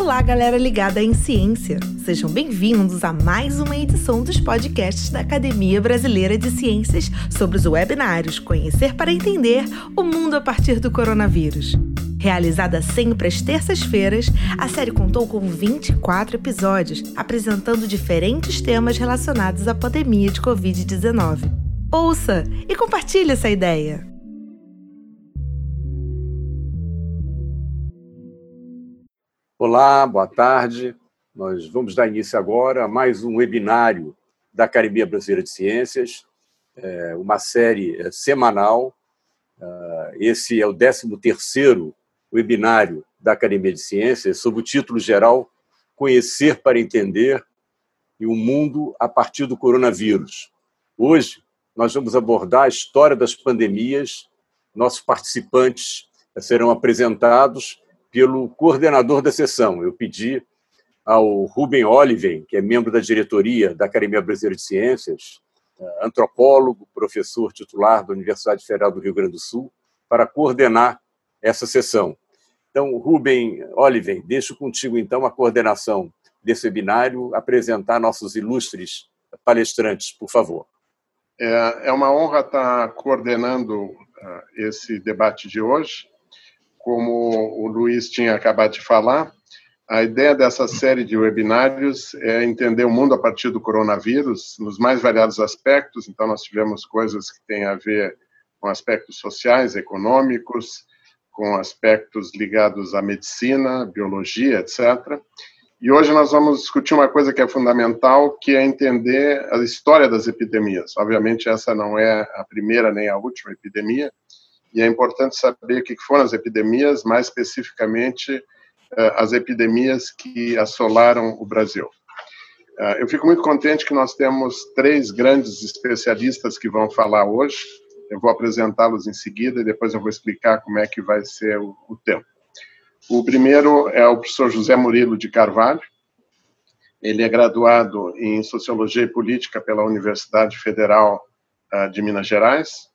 Olá, galera ligada em ciência. Sejam bem-vindos a mais uma edição dos podcasts da Academia Brasileira de Ciências sobre os webinários Conhecer para Entender o Mundo a partir do Coronavírus. Realizada sempre às terças-feiras, a série contou com 24 episódios, apresentando diferentes temas relacionados à pandemia de Covid-19. Ouça e compartilhe essa ideia! Olá, boa tarde. Nós vamos dar início agora a mais um webinário da Academia Brasileira de Ciências, é, uma série é, semanal. É, esse é o 13º webinário da Academia de Ciências, sob o título geral Conhecer para Entender e o Mundo a partir do Coronavírus. Hoje, nós vamos abordar a história das pandemias. Nossos participantes serão apresentados pelo coordenador da sessão. Eu pedi ao Ruben Oliven, que é membro da diretoria da Academia Brasileira de Ciências, eh, antropólogo, professor titular da Universidade Federal do Rio Grande do Sul, para coordenar essa sessão. Então, Ruben Oliven, deixo contigo então a coordenação desse webinário, apresentar nossos ilustres palestrantes, por favor. É, é uma honra estar coordenando uh, esse debate de hoje como o Luiz tinha acabado de falar, a ideia dessa série de webinários é entender o mundo a partir do coronavírus, nos mais variados aspectos. Então, nós tivemos coisas que têm a ver com aspectos sociais, econômicos, com aspectos ligados à medicina, biologia, etc. E hoje nós vamos discutir uma coisa que é fundamental, que é entender a história das epidemias. Obviamente, essa não é a primeira nem a última epidemia, e é importante saber o que foram as epidemias, mais especificamente eh, as epidemias que assolaram o Brasil. Eh, eu fico muito contente que nós temos três grandes especialistas que vão falar hoje. Eu vou apresentá-los em seguida e depois eu vou explicar como é que vai ser o, tempo. O primeiro é o professor José Murilo de Carvalho. Ele é graduado em Sociologia e Política pela Universidade Federal eh, de Minas Gerais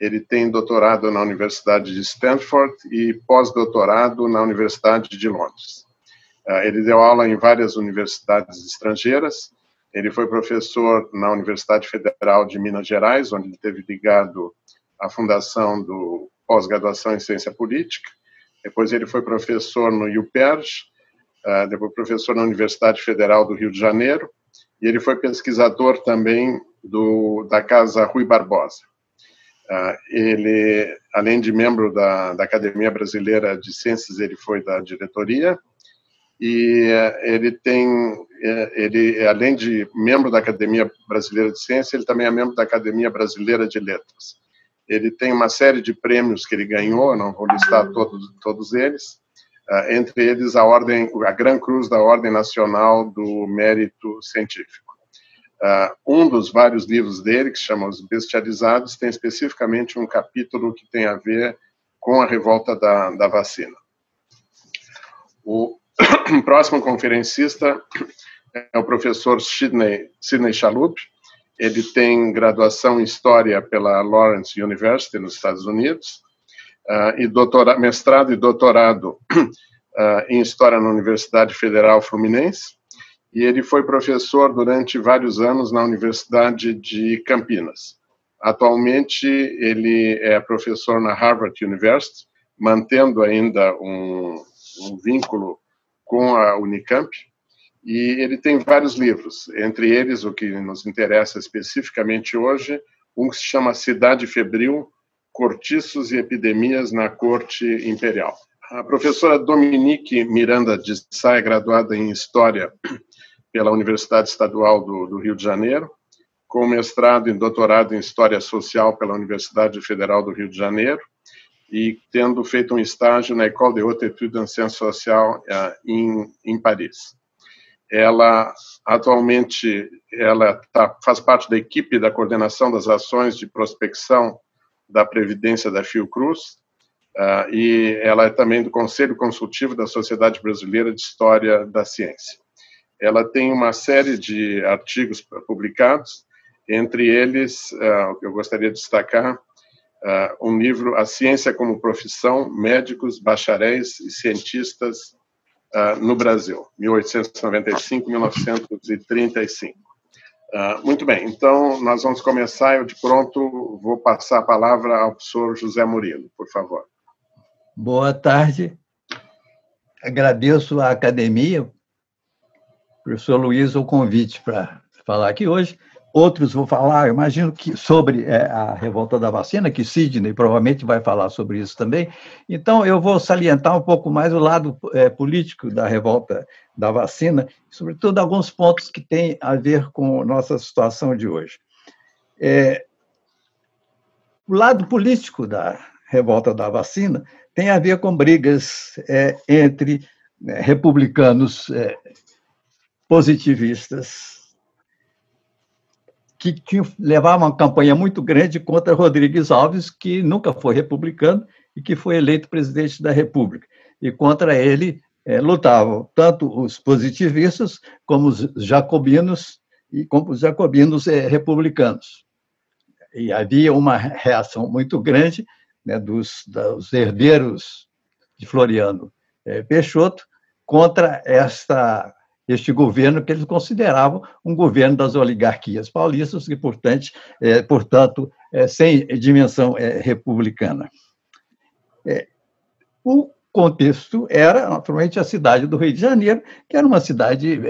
ele tem doutorado na Universidade de Stanford e pós-doutorado na Universidade de Londres. Ah, ele deu aula em várias universidades estrangeiras. Ele foi professor na Universidade Federal de Minas Gerais, onde ele teve ligado à fundação do pós-graduação em ciência política. Depois ele foi professor no UPERJ, ah, depois professor na Universidade Federal do Rio de Janeiro, e ele foi pesquisador também do, da Casa Rui Barbosa. Uh, ele, além de membro da, da, Academia Brasileira de Ciências, ele foi da diretoria e uh, ele tem, uh, ele além de membro da Academia Brasileira de Ciências, ele também é membro da Academia Brasileira de Letras. Ele tem uma série de prêmios que ele ganhou, não vou listar todos, todos eles, ah, entre eles a ordem, a Gran Cruz da Ordem Nacional do Mérito Científico. Uh, um dos vários livros dele, que se chama Os Bestializados, tem especificamente um capítulo que tem a ver com a revolta da, da vacina. O próximo conferencista é o professor Sidney, Sidney Chalup. Ele tem graduação em História pela Lawrence University, nos Estados Unidos, uh, e doutora, mestrado e doutorado uh, em História na Universidade Federal Fluminense e ele foi professor durante vários anos na Universidade de Campinas. Atualmente, ele é professor na Harvard University, mantendo ainda um, um vínculo com a Unicamp, e ele tem vários livros, entre eles o que nos interessa especificamente hoje, um que se chama Cidade Febril, Cortiços e Epidemias na Corte Imperial. A professora Dominique Miranda de Sá é graduada em História pela Universidade Estadual do, do, Rio de Janeiro, com mestrado e doutorado em História Social pela Universidade Federal do Rio de Janeiro, e tendo feito um estágio na École de Haute Étude en Sciences Sociales uh, em, em Paris. Ela, atualmente, ela tá, faz parte da equipe da coordenação das ações de prospecção da Previdência da Fiocruz, uh, e ela é também do Conselho Consultivo da Sociedade Brasileira de História da Ciência ela tem uma série de artigos publicados, entre eles, uh, eu gostaria de destacar uh, um livro, A Ciência como Profissão, Médicos, Bacharéis e Cientistas no Brasil, 1895-1935. Uh, muito bem, então nós vamos começar. Eu, de pronto, vou passar a palavra ao professor José Murilo, por favor. Boa tarde. Agradeço à academia, professor Luiz, o convite para falar aqui hoje outros vão falar, imagino que sobre é, a revolta da vacina, que Sidney provavelmente vai falar sobre isso também. Então, eu vou salientar um pouco mais o lado é, político da revolta da vacina, sobretudo alguns pontos que têm a ver com nossa situação de hoje. É, o lado político da revolta da vacina tem a ver com brigas é, entre né, republicanos é, positivistas que tinha, levava uma campanha muito grande contra Rodrigues Alves, que nunca foi republicano e que foi eleito presidente da República. E contra ele é, lutavam tanto os positivistas como os jacobinos e como os jacobinos é, republicanos. E havia uma reação muito grande né, dos, dos, herdeiros de Floriano é, Peixoto contra esta este governo que eles consideravam um governo das oligarquias paulistas e, portanto, é, portanto é, sem dimensão republicana. O contexto era, naturalmente, a cidade do Rio de Janeiro, que era uma cidade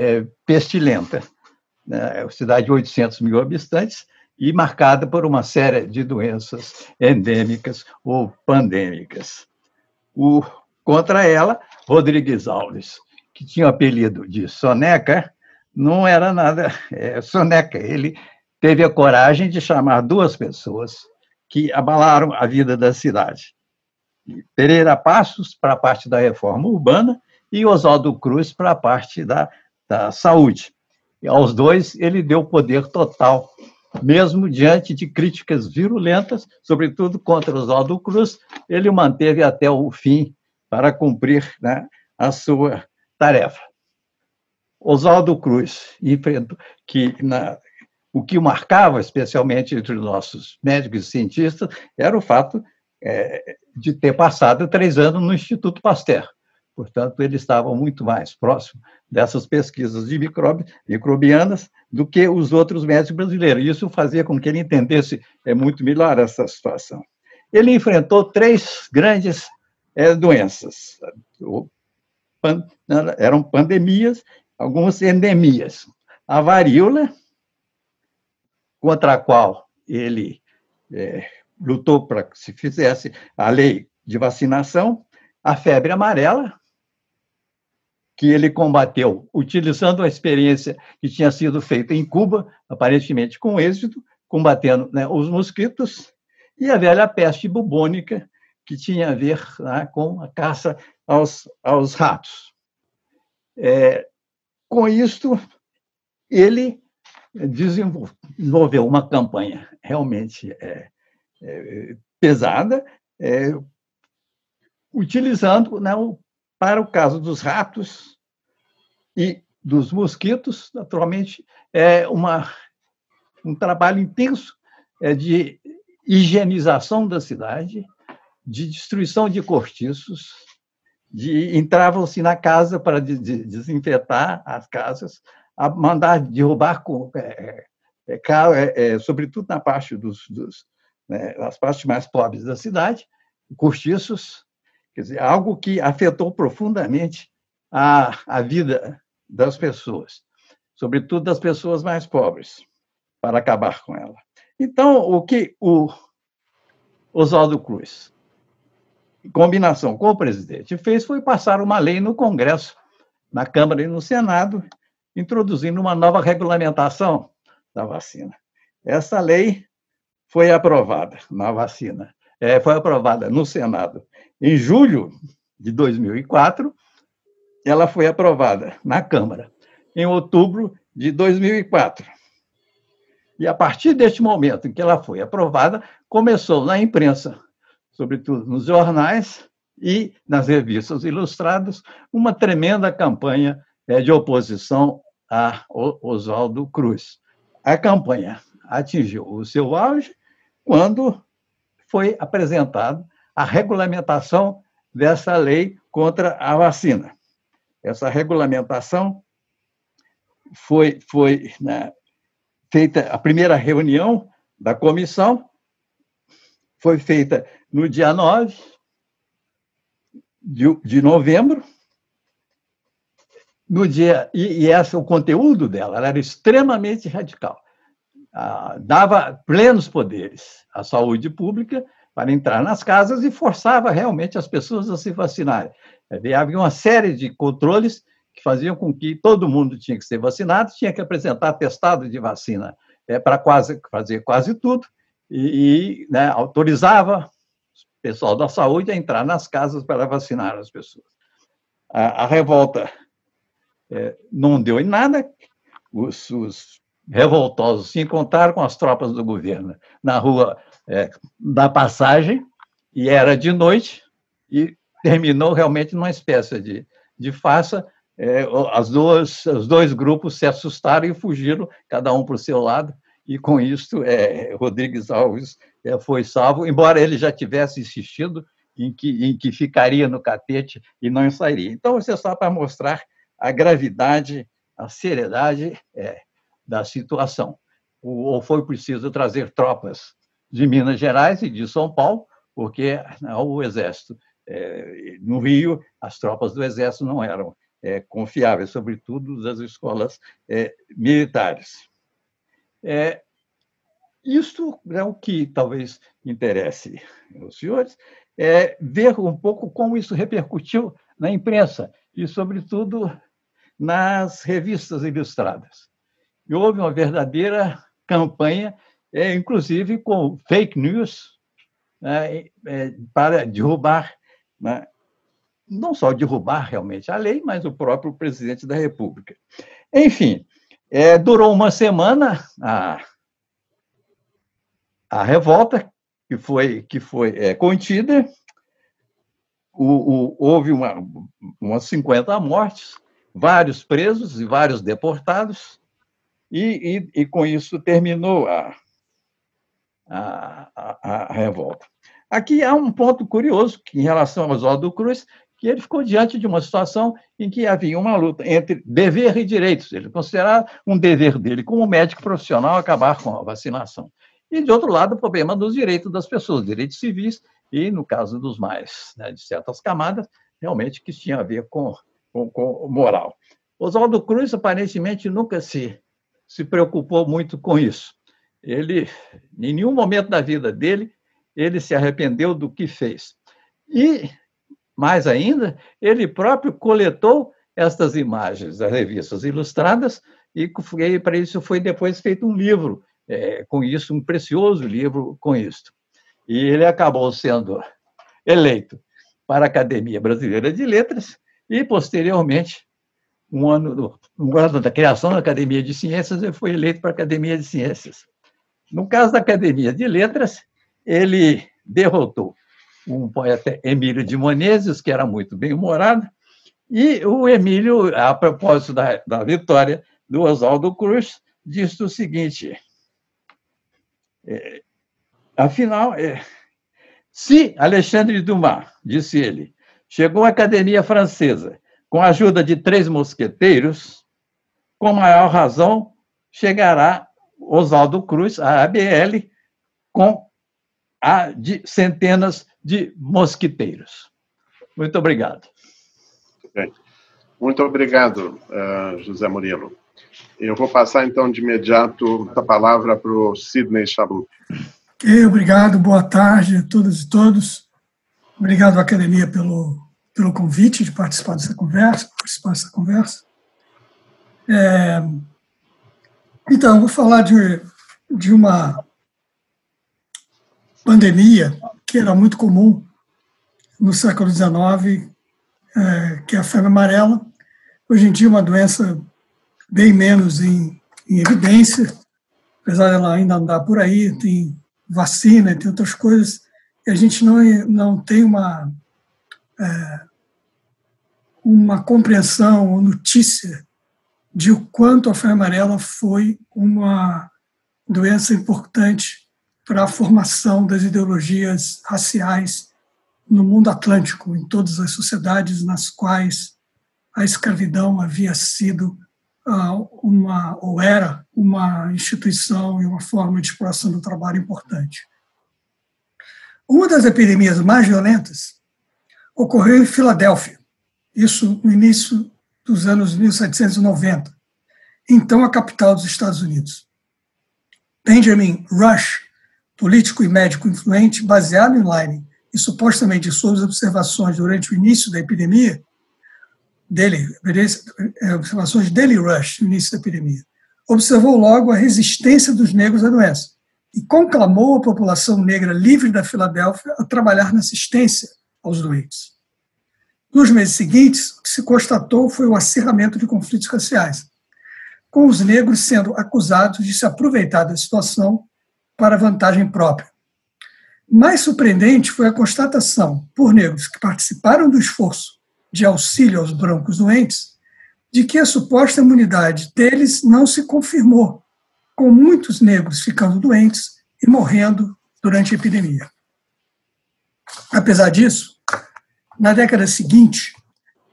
pestilenta, né, cidade de 800 mil habitantes, e marcada por uma série de doenças endêmicas ou pandêmicas. O, contra ela, Rodrigues Alves, que tinha o apelido de Soneca, não era nada é, Soneca. Ele teve a coragem de chamar duas pessoas que abalaram a vida da cidade. Pereira Passos, para a parte da reforma urbana, e Oswaldo Cruz, para a parte da, da saúde. E aos dois, ele deu poder total, mesmo diante de críticas virulentas, sobretudo contra Oswaldo Cruz, ele manteve até o fim para cumprir né, a sua tarefa. Oswaldo Cruz que na, o que marcava, especialmente entre os nossos médicos e cientistas, era o fato é, de ter passado três anos no Instituto Pasteur. Portanto, ele estava muito mais próximo dessas pesquisas de microbianas do que os outros médicos brasileiros. Isso fazia com que ele entendesse é, muito melhor essa situação. Ele enfrentou três grandes é, doenças: o eram pandemias, algumas endemias. A varíola, contra a qual ele é, lutou para que se fizesse a lei de vacinação, a febre amarela, que ele combateu utilizando a experiência que tinha sido feita em Cuba, aparentemente com êxito, combatendo né, os mosquitos, e a velha peste bubônica, que tinha a ver né, com a caça aos, aos ratos. É, com isto, ele desenvolveu uma campanha realmente é, é, pesada, é, utilizando né, para o caso dos ratos e dos mosquitos, naturalmente, é uma, um trabalho intenso é, de higienização da cidade, de destruição de cortiços, de entravam-se na casa para de, de, desinfetar as casas, a mandar derrubar, com, é, é, é, é, sobretudo na parte dos, dos né, partes mais pobres da cidade, cortiços, quer dizer, algo que afetou profundamente a, a vida das pessoas, sobretudo das pessoas mais pobres, para acabar com ela. Então, o que o Oswaldo Cruz em combinação com o presidente, fez foi passar uma lei no Congresso, na Câmara e no Senado, introduzindo uma nova regulamentação da vacina. Essa lei foi aprovada na vacina, é, foi aprovada no Senado em julho de 2004, ela foi aprovada na Câmara em outubro de 2004. E a partir deste momento em que ela foi aprovada, começou na imprensa sobretudo nos jornais e nas revistas ilustradas, uma tremenda campanha é, de oposição a Oswaldo Cruz. A campanha atingiu o seu auge quando foi apresentada a regulamentação dessa lei contra a vacina. essa regulamentação foi, foi né, feita a primeira reunião da comissão, foi feita no dia 9 de, de novembro, no dia e, e esse, o conteúdo dela era extremamente radical. Ah, dava plenos poderes à saúde pública para entrar nas casas e forçava realmente as pessoas a se vacinarem. Havia uma série de controles que faziam com que todo mundo tinha que ser vacinado, tinha que apresentar testado de vacina é, para quase fazer quase tudo e, e né, autorizava o pessoal da saúde a entrar nas casas para vacinar as pessoas. A, a revolta é, não deu em nada, os, os, revoltosos se encontraram com as tropas do governo na rua é, da Passagem, e era de noite, e terminou realmente numa espécie de, de farsa. É, as duas, os dois grupos se assustaram e fugiram, cada um para o seu lado, e com isso é, Rodrigues Alves é, foi salvo, embora ele já tivesse insistido em que, em que ficaria no catete e não sairia. Então, isso é só para mostrar a gravidade, a seriedade é, da situação. Ou foi preciso trazer tropas de Minas Gerais e de São Paulo, porque né, o Exército, é, no Rio, as tropas do Exército não eram é, confiáveis, sobretudo das escolas é, militares. É, isto é o que talvez interesse aos senhores, é ver um pouco como isso repercutiu na imprensa e, sobretudo, nas revistas ilustradas. E houve uma verdadeira campanha, é, inclusive com fake news, né, é, para derrubar, né, não só derrubar realmente a lei, mas o próprio presidente da República. Enfim, é, durou uma semana a, a revolta, que foi, que foi é, contida, o, o, houve uma, umas 50 mortes, vários presos e vários deportados, e, e, e com isso terminou a, a, a, a, revolta. Aqui há um ponto curioso que, em relação ao Oswaldo Cruz, que ele ficou diante de uma situação em que havia uma luta entre dever e direitos. Ele considerava um dever dele, como médico profissional, acabar com a vacinação. E, de outro lado, o problema dos direitos das pessoas, direitos civis, e, no caso dos mais, né, de certas camadas, realmente que tinha a ver com com, com moral. Oswaldo Cruz aparentemente nunca se, se preocupou muito com isso. Ele, em nenhum momento da vida dele, ele se arrependeu do que fez. E, mais ainda, ele próprio coletou estas imagens das revistas ilustradas e para isso foi depois feito um livro é, com isso, um precioso livro com isso. E ele acabou sendo eleito para a Academia Brasileira de Letras e, posteriormente, um ano, um ano da criação da Academia de Ciências, ele foi eleito para a Academia de Ciências. No caso da Academia de Letras, ele derrotou um poeta Emílio de Menezes, que era muito bem-humorado, e o Emílio, a propósito da, da vitória do Oswaldo Cruz, disse o seguinte: é, afinal, é, se Alexandre Dumas, disse ele, chegou à Academia Francesa com a ajuda de três mosqueteiros, com maior razão chegará Oswaldo Cruz, a ABL, com a de centenas de mosquiteiros. Muito obrigado. Muito obrigado, uh, José Murilo. Eu vou passar, então, de imediato a palavra para o Sidney Chalup. Ok, obrigado, boa tarde a todas e todos. Obrigado à academia pelo, pelo convite de participar dessa conversa, participar dessa conversa. É, então, vou falar de, de uma pandemia que era muito comum no século XIX, é, que é a febre amarela. Hoje em dia, uma doença bem menos em, em evidência, apesar dela ainda andar por aí, tem vacina, tem outras coisas, a gente não, não tem uma, é, uma compreensão ou notícia de o quanto a febre amarela foi uma doença importante para a formação das ideologias raciais no mundo atlântico, em todas as sociedades nas quais a escravidão havia sido uh, uma, ou era uma instituição e uma forma de exploração do trabalho importante. Uma das epidemias mais violentas ocorreu em Filadélfia, isso no início dos anos 1790, então a capital dos Estados Unidos. Benjamin Rush, político e médico influente, baseado em Lenin e supostamente suas observações durante o início da epidemia, dele, observações dele Rush no início da epidemia, observou logo a resistência dos negros à doença e conclamou a população negra livre da Filadélfia a trabalhar na assistência aos doentes. Nos meses seguintes, o que se constatou foi o acirramento de conflitos raciais, com os negros sendo acusados de se aproveitar da situação para vantagem própria. Mais surpreendente foi a constatação, por negros que participaram do esforço de auxílio aos brancos doentes, de que a suposta imunidade deles não se confirmou, com muitos negros ficando doentes e morrendo durante a epidemia. Apesar disso, na década seguinte,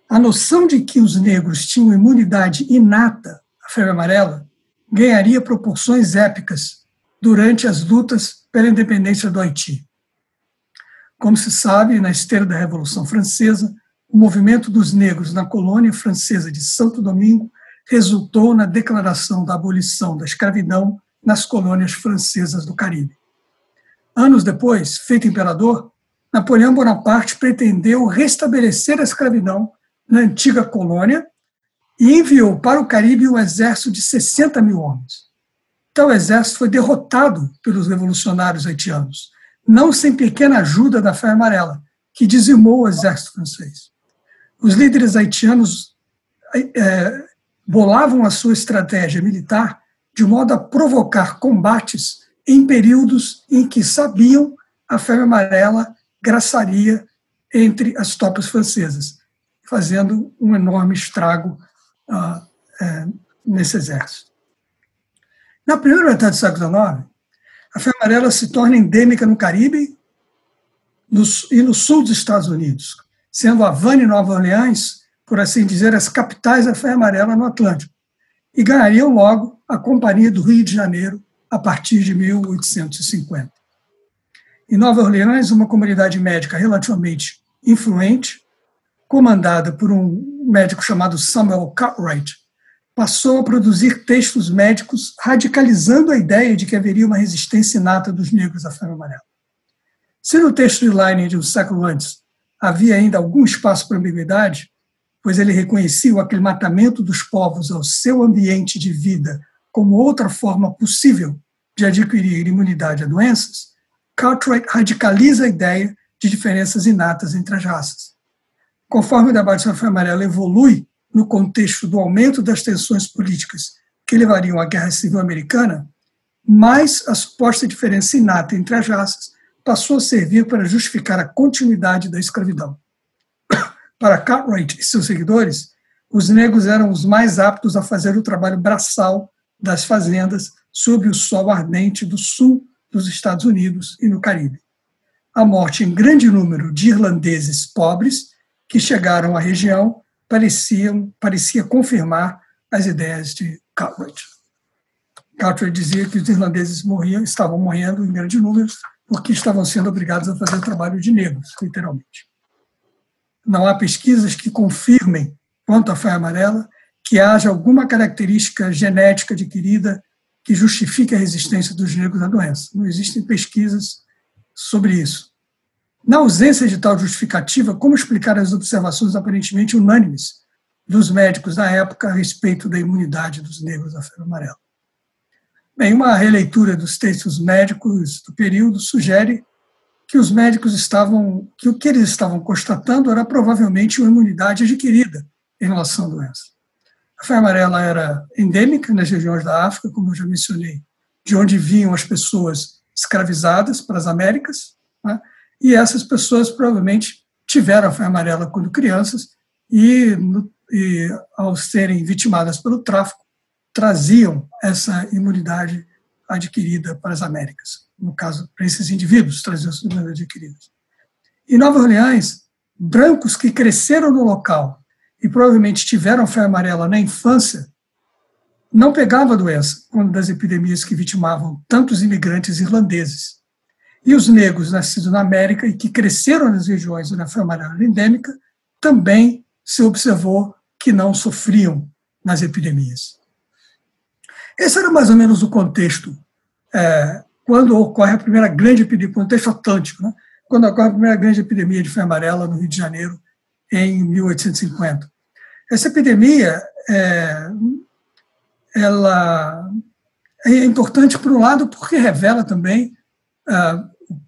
a noção de que os negros tinham imunidade inata à febre amarela ganharia proporções épicas durante as lutas pela independência do Haiti. Como se sabe, na esteira da Revolução Francesa, o movimento dos negros na colônia francesa de Santo Domingo resultou na declaração da abolição da escravidão nas colônias francesas do Caribe. Anos depois, feito imperador, Napoleão Bonaparte pretendeu restabelecer a escravidão na antiga colônia e enviou para o Caribe um exército de 60 mil homens. Tal exército foi derrotado pelos revolucionários haitianos, não sem pequena ajuda da Fé Amarela, que dizimou o exército francês os líderes haitianos é, bolavam a sua estratégia militar de modo a provocar combates em períodos em que sabiam a febre amarela graçaria entre as tropas francesas, fazendo um enorme estrago uh, é, nesse exército. Na primeira metade do século XIX, a febre amarela se torna endêmica no Caribe no, e no sul dos Estados Unidos, sendo Havana e Nova Orleans, por assim dizer, as capitais da Fé Amarela no Atlântico, e ganhariam logo a Companhia do Rio de Janeiro a partir de 1850. Em Nova Orleans, uma comunidade médica relativamente influente, comandada por um médico chamado Samuel Cartwright, passou a produzir textos médicos radicalizando a ideia de que haveria uma resistência inata dos negros à febre amarela. Se no texto de Lenin de um século antes havia ainda algum espaço para ambiguidade, pois ele reconhecia o aclimatamento dos povos ao seu ambiente de vida como outra forma possível de adquirir imunidade a doenças, Cartwright radicaliza a ideia de diferenças inatas entre as raças. Conforme o debate sobre a amarela evolui no contexto do aumento das tensões políticas que levariam à Guerra Civil Americana, mais a suposta diferença inata entre as raças passou a servir para justificar a continuidade da escravidão. Para Cartwright e seus seguidores, os negros eram os mais aptos a fazer o trabalho braçal das fazendas sob o sol ardente do sul dos Estados Unidos e no Caribe. A morte em grande número de irlandeses pobres que chegaram à região pareciam, parecia confirmar as ideias de Cartwright. Cartwright dizia que os irlandeses morriam, estavam morrendo em grande número porque estavam sendo obrigados a fazer trabalho de negros, literalmente. Não há pesquisas que confirmem, quanto à febre amarela, que haja alguma característica genética adquirida que justifique a resistência dos negros à doença. Não existem pesquisas sobre isso. Na ausência de tal justificativa, como explicar as observações aparentemente unânimes dos médicos da época a respeito da imunidade dos negros à febre amarela? Bem, uma releitura dos textos médicos do período sugere que os médicos estavam, que o que eles estavam constatando era provavelmente uma imunidade adquirida em relação à doença. A febre amarela era endêmica nas regiões da África, como eu já mencionei, de onde vinham as pessoas escravizadas para as Américas, né? e essas pessoas provavelmente tiveram a febre amarela quando crianças e, e ao serem vitimadas pelo tráfico, traziam essa imunidade adquirida para as Américas. No caso, para esses indivíduos, traziam essa imunidade adquirida. Em Nova Orleans, brancos que cresceram no local e provavelmente tiveram febre amarela na infância, não pegava a doença, uma das epidemias que vitimavam tantos imigrantes irlandeses. E os negros nascidos na América e que cresceram nas regiões da febre amarela endêmica, também se observou que não sofriam nas epidemias. Esse era mais ou menos o contexto é, quando ocorre a primeira grande epidemia, contexto atlântico, né? quando ocorre a primeira grande epidemia de febre amarela no Rio de Janeiro, em 1850. Essa epidemia é, ela é importante, por um lado, porque revela também ah,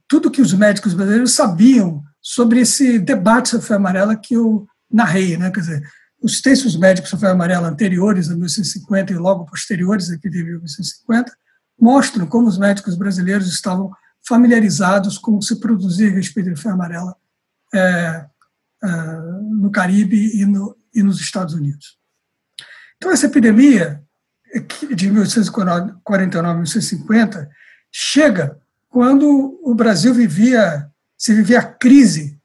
tudo que os médicos brasileiros sabiam sobre esse debate sobre febre amarela que eu narrei. Né? Quer dizer, os textos médicos sobre febre amarela anteriores a 1950 e logo posteriores à epidemia de 1950 mostram como os médicos brasileiros estavam familiarizados com se produzir a epidemia de febre amarela é, é, no Caribe e, no, e nos Estados Unidos. Então, essa epidemia de 1849 a 1850 chega quando o Brasil vivia se vivia a crise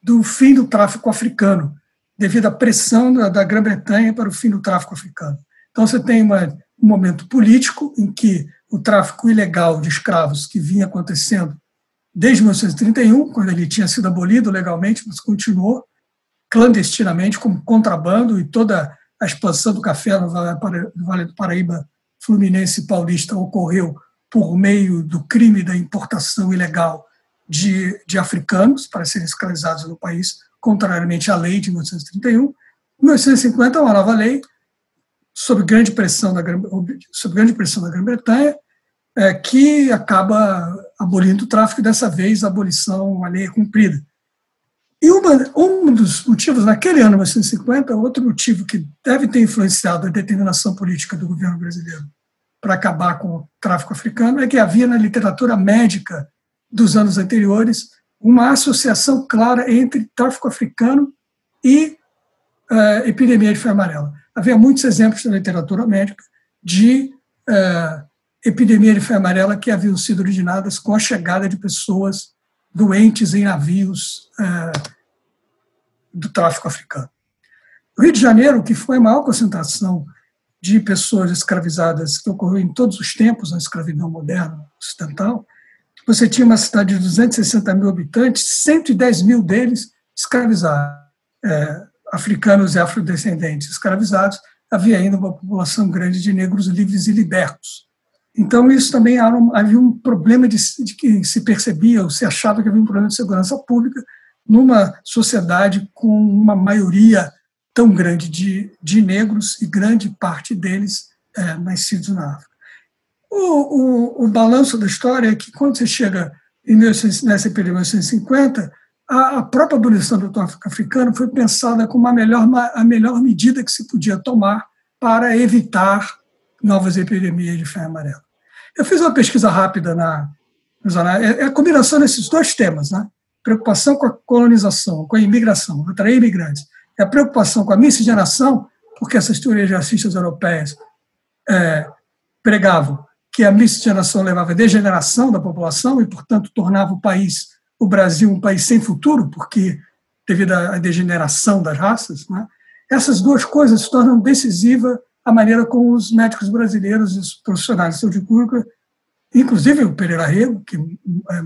do fim do tráfico africano devido à pressão da, da Grã-Bretanha para o fim do tráfico africano. Então você tem uma, um momento político em que o tráfico ilegal de escravos que vinha acontecendo desde 1931, quando ele tinha sido abolido legalmente, mas continuou clandestinamente como contrabando e toda a expansão do café no Vale do Paraíba Fluminense e Paulista ocorreu por meio do crime da importação ilegal de, de africanos para serem escravizados no país, contrariamente à lei de 1931. Em 1950, uma nova lei, sob grande pressão da, sob grande pressão da Grã-Bretanha, é, que acaba abolindo o tráfico, dessa vez a abolição, a lei é cumprida. E uma, um dos motivos, naquele ano, 1950, outro motivo que deve ter influenciado a determinação política do governo brasileiro para acabar com o tráfico africano, é que havia na literatura médica dos anos anteriores uma associação clara entre tráfico africano e uh, epidemia de febre amarela. Havia muitos exemplos na literatura médica de uh, epidemia de febre amarela que haviam sido originadas com a chegada de pessoas doentes em navios uh, do tráfico africano. O Rio de Janeiro, que foi a maior concentração de pessoas escravizadas que ocorreu em todos os tempos na escravidão moderna ocidental, você tinha uma cidade de 260 mil habitantes, 110 mil deles escravizados, é, africanos e afrodescendentes escravizados, havia ainda uma população grande de negros livres e libertos. Então, isso também havia um problema de, de que se percebia, ou se achava que havia um problema de segurança pública numa sociedade com uma maioria tão grande de, de negros e grande parte deles é, nascidos na África. O, o, o balanço da história é que quando você chega em 19, nessa período de 1950, a, a própria abolição do tráfico africano foi pensada como a melhor, a melhor medida que se podia tomar para evitar novas epidemias de febre amarela. Eu fiz uma pesquisa rápida na, é, é a combinação desses dois temas, né? preocupação com a colonização, com a imigração, atrair imigrantes, e a preocupação com a miscigenação, porque essas teorias racistas europeias é, pregavam que a miscigenação levava à degeneração da população e, portanto, tornava o país, o Brasil, um país sem futuro, porque devido à degeneração das raças, né? essas duas coisas se tornam decisiva a maneira como os médicos brasileiros e os profissionais de saúde pública, inclusive o Pereira Rego, que é,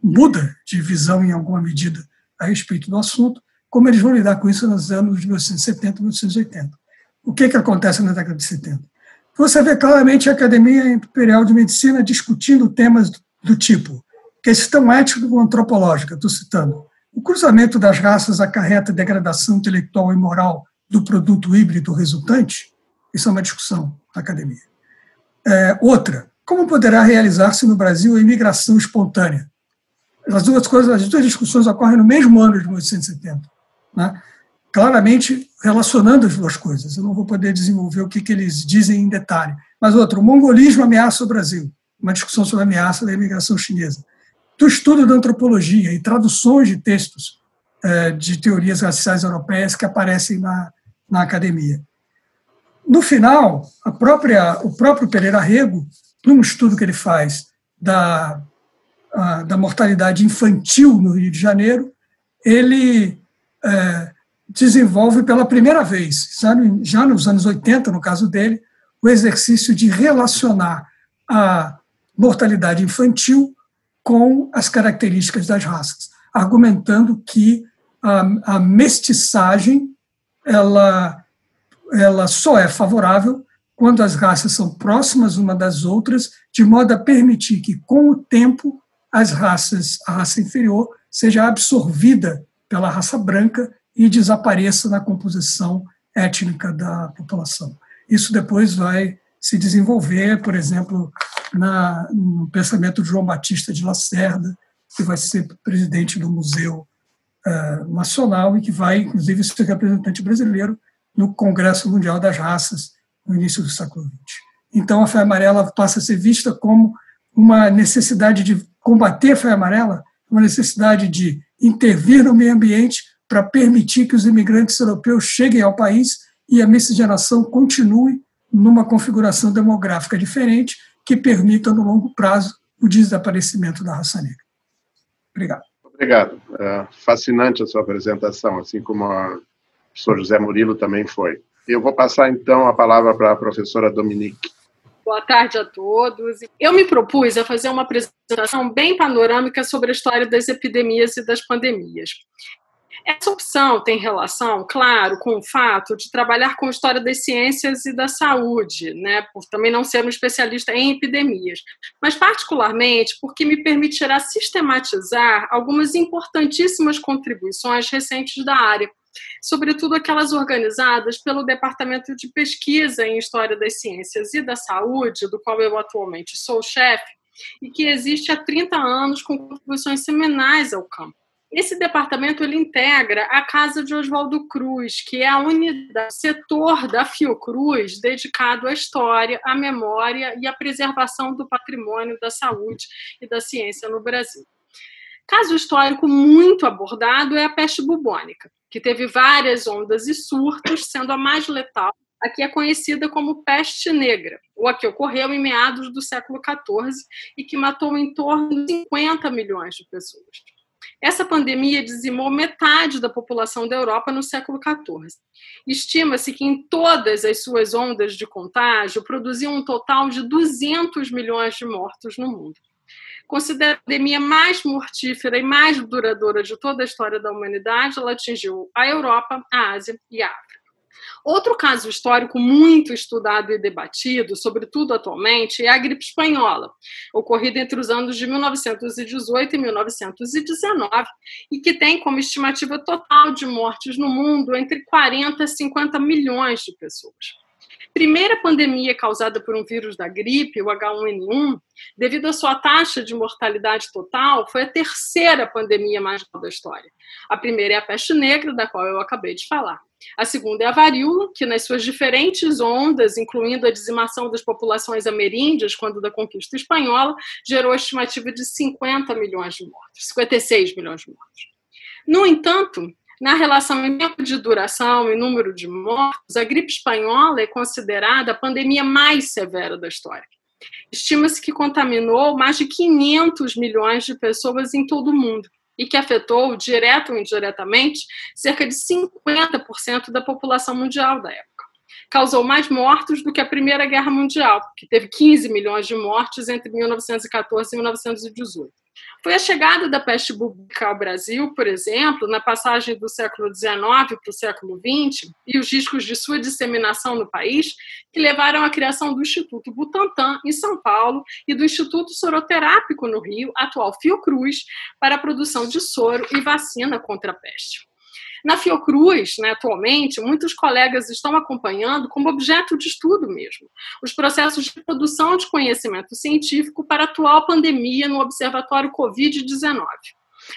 muda de visão em alguma medida a respeito do assunto, como eles vão lidar com isso nos anos de 1970 e 1980. O que, que acontece na década de 70? Você vê claramente a Academia Imperial de Medicina discutindo temas do tipo questão ética ou antropológica, estou citando. O cruzamento das raças acarreta degradação intelectual e moral do produto híbrido resultante? Isso é uma discussão na academia. É, outra, como poderá realizar-se no Brasil a imigração espontânea? As duas coisas, as duas discussões ocorrem no mesmo ano de 1870. Né? claramente relacionando as duas coisas. Eu não vou poder desenvolver o que, que eles dizem em detalhe. Mas outro, o mongolismo ameaça o Brasil, uma discussão sobre a ameaça da imigração chinesa. Do estudo da antropologia e traduções de textos é, de teorias raciais europeias que aparecem na, na academia. No final, a própria, o próprio Pereira Rego, num estudo que ele faz da, a, da mortalidade infantil no Rio de Janeiro, ele é, desenvolve pela primeira vez, já nos anos 80, no caso dele, o exercício de relacionar a mortalidade infantil com as características das raças, argumentando que a, a mestiçagem ela, ela só é favorável quando as raças são próximas uma das outras, de modo a permitir que, com o tempo, as raças, a raça inferior, seja absorvida pela raça branca e desapareça na composição étnica da população. Isso depois vai se desenvolver, por exemplo, na, no pensamento de João Batista de Lacerda, que vai ser presidente do Museu uh, Nacional e que vai, inclusive, ser representante brasileiro no Congresso Mundial das Raças no início do século XX. Então, a febre amarela passa a ser vista como uma necessidade de combater a febre amarela, uma necessidade de intervir no meio ambiente para permitir que os imigrantes europeus cheguem ao país e a miscigenação continue numa configuração demográfica diferente que permita, no longo prazo, o desaparecimento da raça negra. Obrigado. Obrigado. É fascinante a sua apresentação, assim como o professor José Murilo também foi. Eu vou passar, então, a palavra para a professora Dominique. Boa tarde a todos. Eu me propus a fazer uma apresentação bem panorâmica sobre a história das epidemias e das pandemias. Essa opção tem relação, claro, com o fato de trabalhar com história das ciências e da saúde, né, por também não ser um especialista em epidemias, mas particularmente porque me permitirá sistematizar algumas importantíssimas contribuições recentes da área, sobretudo aquelas organizadas pelo Departamento de Pesquisa em História das Ciências e da Saúde, do qual eu atualmente sou chefe, e que existe há 30 anos com contribuições seminais ao campo. Esse departamento ele integra a Casa de Oswaldo Cruz, que é a unidade, setor da Fiocruz dedicado à história, à memória e à preservação do patrimônio da saúde e da ciência no Brasil. Caso histórico muito abordado é a peste bubônica, que teve várias ondas e surtos, sendo a mais letal a que é conhecida como peste negra, ou a que ocorreu em meados do século XIV e que matou em torno de 50 milhões de pessoas. Essa pandemia dizimou metade da população da Europa no século XIV. Estima-se que em todas as suas ondas de contágio produziu um total de 200 milhões de mortos no mundo. Considerada a pandemia mais mortífera e mais duradoura de toda a história da humanidade, ela atingiu a Europa, a Ásia e a África. Outro caso histórico muito estudado e debatido, sobretudo atualmente, é a gripe espanhola, ocorrida entre os anos de 1918 e 1919, e que tem como estimativa total de mortes no mundo entre 40 e 50 milhões de pessoas primeira pandemia causada por um vírus da gripe, o H1N1, devido à sua taxa de mortalidade total, foi a terceira pandemia mais da história. A primeira é a peste negra, da qual eu acabei de falar. A segunda é a varíola, que nas suas diferentes ondas, incluindo a dizimação das populações ameríndias quando da conquista espanhola, gerou a estimativa de 50 milhões de mortos, 56 milhões de mortos. No entanto, na relação em tempo de duração e número de mortos, a gripe espanhola é considerada a pandemia mais severa da história. Estima-se que contaminou mais de 500 milhões de pessoas em todo o mundo e que afetou, direto ou indiretamente, cerca de 50% da população mundial da época. Causou mais mortos do que a Primeira Guerra Mundial, que teve 15 milhões de mortes entre 1914 e 1918. Foi a chegada da peste bubônica ao Brasil, por exemplo, na passagem do século XIX para o século XX, e os riscos de sua disseminação no país, que levaram à criação do Instituto Butantan, em São Paulo, e do Instituto Soroterápico, no Rio, atual Fiocruz, para a produção de soro e vacina contra a peste. Na Fiocruz, né, atualmente, muitos colegas estão acompanhando como objeto de estudo mesmo os processos de produção de conhecimento científico para a atual pandemia no Observatório Covid-19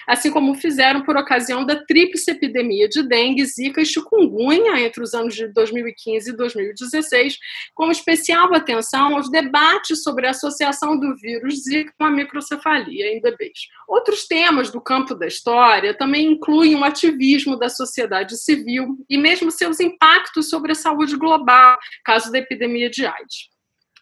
assim como fizeram por ocasião da tríplice epidemia de dengue, zika e chikungunya entre os anos de 2015 e 2016, com especial atenção aos debates sobre a associação do vírus zika com a microcefalia em bebês. Outros temas do campo da história também incluem o ativismo da sociedade civil e mesmo seus impactos sobre a saúde global, caso da epidemia de AIDS.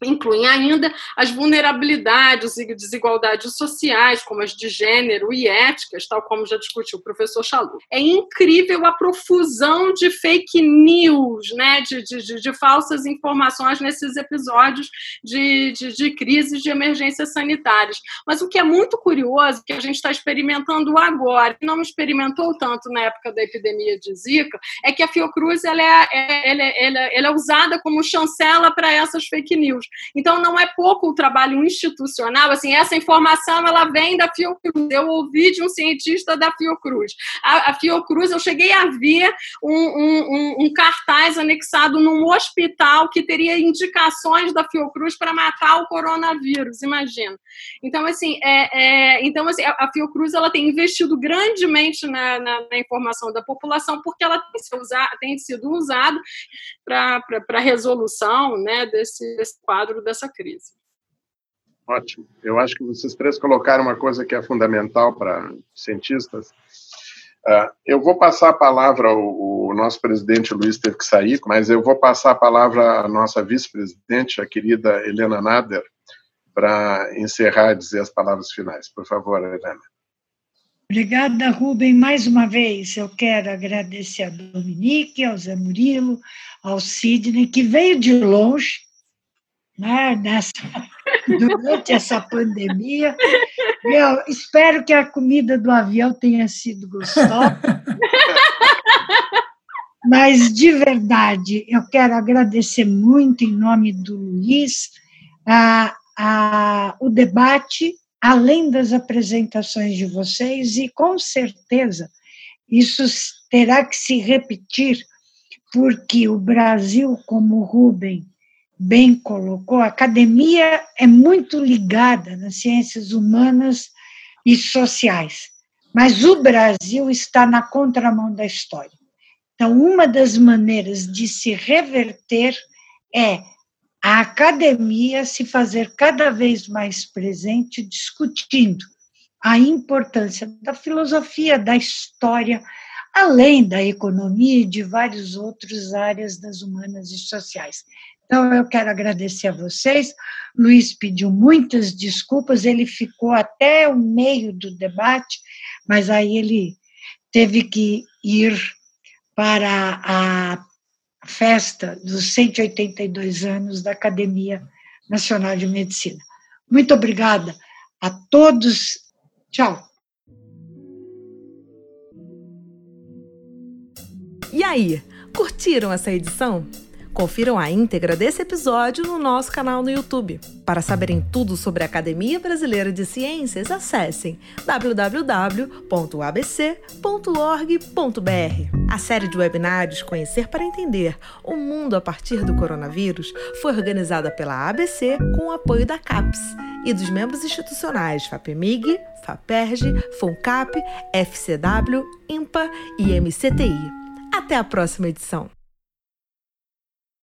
Incluem ainda as vulnerabilidades e desigualdades sociais, como as de gênero e éticas, tal como já discutiu o professor Chalu. É incrível a profusão de fake news, né, de, de, de falsas informações nesses episódios de, de, de crises de emergências sanitárias. Mas o que é muito curioso, que a gente está experimentando agora, e não experimentou tanto na época da epidemia de Zika, é que a Fiocruz ela é, é, ela é, ela é, ela é usada como chancela para essas fake news. Então, não é pouco o trabalho institucional, assim, essa informação ela vem da Fiocruz. Eu ouvi de um cientista da Fiocruz. A, a Fiocruz, eu cheguei a ver um, um, um, cartaz anexado num hospital que teria indicações da Fiocruz para matar o coronavírus, imagina. Então, assim, é, é, então, assim a Fiocruz ela tem investido grandemente na, na, na informação da população porque ela tem, tem sido usada para a resolução né, desse, desse quadro dessa crise. Ótimo. Eu acho que vocês três colocaram uma coisa que é fundamental para cientistas. Uh, eu vou passar a palavra ao, ao, nosso presidente Luiz teve que sair, mas eu vou passar a palavra à nossa vice-presidente, a querida Helena Nader, para encerrar e dizer as palavras finais. Por favor, Helena. Obrigada, Rubem. Mais uma vez, eu quero agradecer a Dominique, ao Zé Murilo, ao Sidney, que veio de longe, né, nessa, durante essa pandemia. Eu espero que a comida do avião tenha sido gostosa. Mas, de verdade, eu quero agradecer muito, em nome do Luiz, a, a, o debate além das apresentações de vocês, e com certeza isso terá que se repetir, porque o Brasil, como o Rubem bem colocou, a academia é muito ligada nas ciências humanas e sociais, mas o Brasil está na contramão da história. Então, uma das maneiras de se reverter é a academia se fazer cada vez mais presente, discutindo a importância da filosofia, da história, além da economia e de várias outras áreas das humanas e sociais. Então, eu quero agradecer a vocês. Luiz pediu muitas desculpas, ele ficou até o meio do debate, mas aí ele teve que ir para a festa dos 182 anos da Academia Nacional de Medicina. Muito obrigada a todos. Tchau. E aí, curtiram essa edição? Confiram a íntegra desse episódio no nosso canal no YouTube. Para saberem tudo sobre a Academia Brasileira de Ciências, acessem www.abc.org.br. A série de webinários Conhecer para Entender o Mundo a partir do Coronavírus foi organizada pela ABC com o apoio da CAPES e dos membros institucionais FAPEMIG, FAPERJ, FONCAP, FCW, IMPA e MCTI. Até a próxima edição!